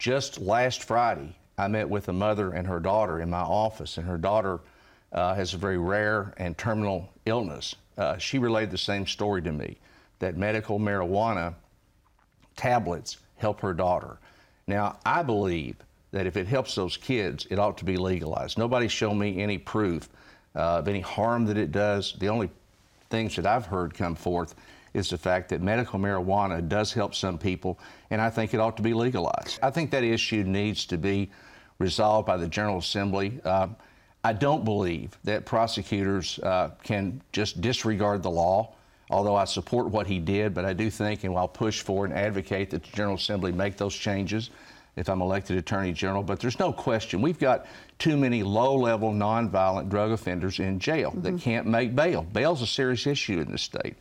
Just last Friday, I met with a mother and her daughter in my office, and her daughter uh, has a very rare and terminal illness. Uh, she relayed the same story to me that medical marijuana tablets help her daughter. Now, I believe that if it helps those kids, it ought to be legalized. Nobody's shown me any proof uh, of any harm that it does. The only things that I've heard come forth is the fact that medical marijuana does help some people, and I think it ought to be legalized. I think that issue needs to be resolved by the General Assembly. Uh, I don't believe that prosecutors uh, can just disregard the law, although I support what he did, but I do think and I'll push for and advocate that the General Assembly make those changes if I'm elected Attorney General. But there's no question we've got too many low level, nonviolent drug offenders in jail that mm-hmm. can't make bail. Bail's a serious issue in this state.